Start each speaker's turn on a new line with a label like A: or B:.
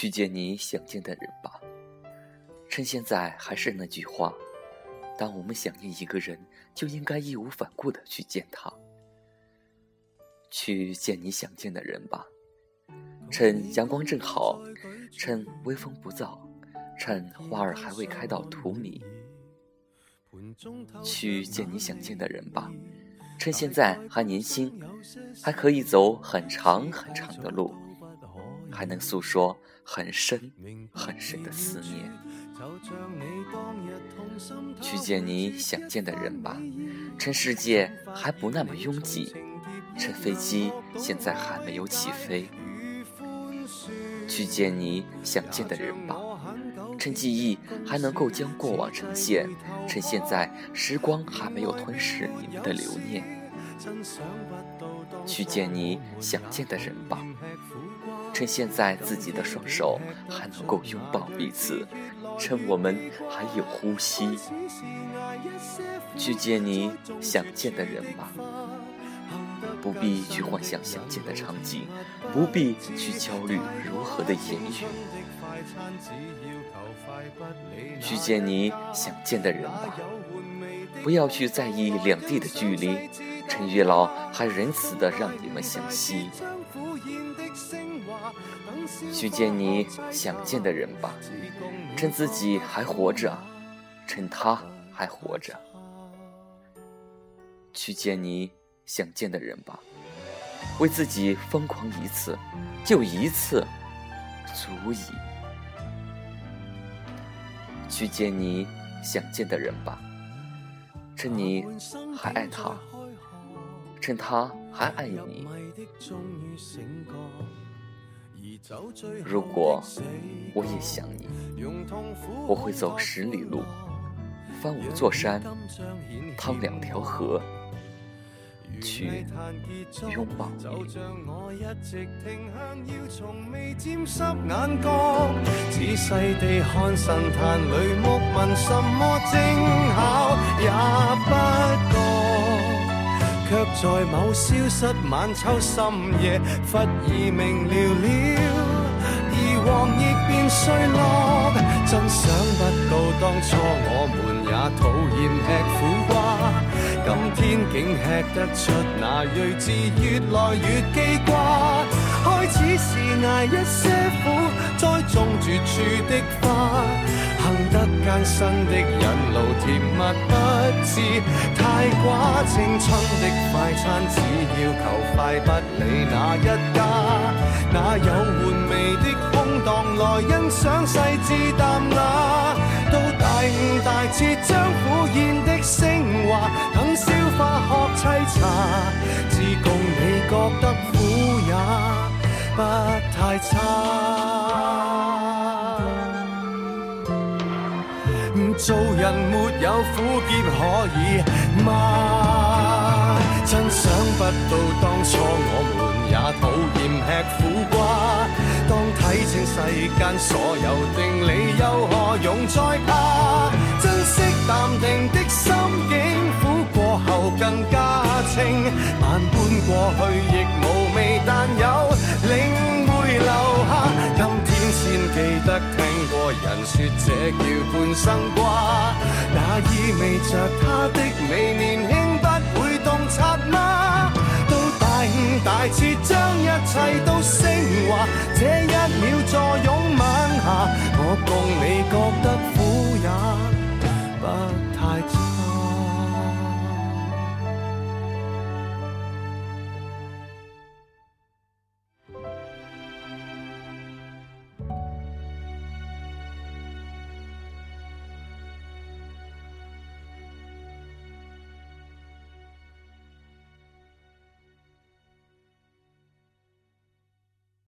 A: 去见你想见的人吧。趁现在还是那句话，当我们想念一个人，就应该义无反顾的去见他。去见你想见的人吧。趁阳光正好，趁微风不燥，趁花儿还未开到荼蘼。去见你想见的人吧。趁现在还年轻，还可以走很长很长的路，还能诉说很深很深的思念。去见你想见的人吧，趁世界还不那么拥挤，趁飞机现在还没有起飞。去见你想见的人吧，趁记忆还能够将过往呈现。趁现在时光还没有吞噬你们的留念，去见你想见的人吧。趁现在自己的双手还能够拥抱彼此，趁我们还有呼吸，去见你想见的人吧。不必去幻想相见的场景，不必去焦虑如何的言语。去见你想见的人吧，不要去在意两地的距离，趁月老还仁慈的让你们相惜。去见你想见的人吧，趁自己还活着，趁他还活着。去见你想见的人吧，为自己疯狂一次，就一次，足以。去见你想见的人吧，趁你还爱他，趁他还爱你。如果我也想你，我会走十里路，翻五座山，趟两条河。去拥抱你。却在某消失晚秋深夜，忽而明了了。而往亦变碎落，真想不到当初我们也讨厌吃苦瓜。今天竟吃得出那睿智，越来越记挂。开始是挨一些苦，栽种绝处的花。行得艰辛的人路，甜蜜不知太寡。青春的快餐，只要求快，不理哪一家。哪有玩味的空档来欣赏细致淡雅？到大五大彻，将苦宴的升华。凄茶，只共你觉得苦也不太差。做人没有苦涩可以吗？真想不到当初我们也讨厌吃苦瓜。当睇清世间所有定理，又何用再怕？珍惜淡定的心境。苦过后更加清，万般过去亦无味，但有领会留下。今天先记得听听过人说这叫半生瓜，那意味着他的你年轻不会洞察吗？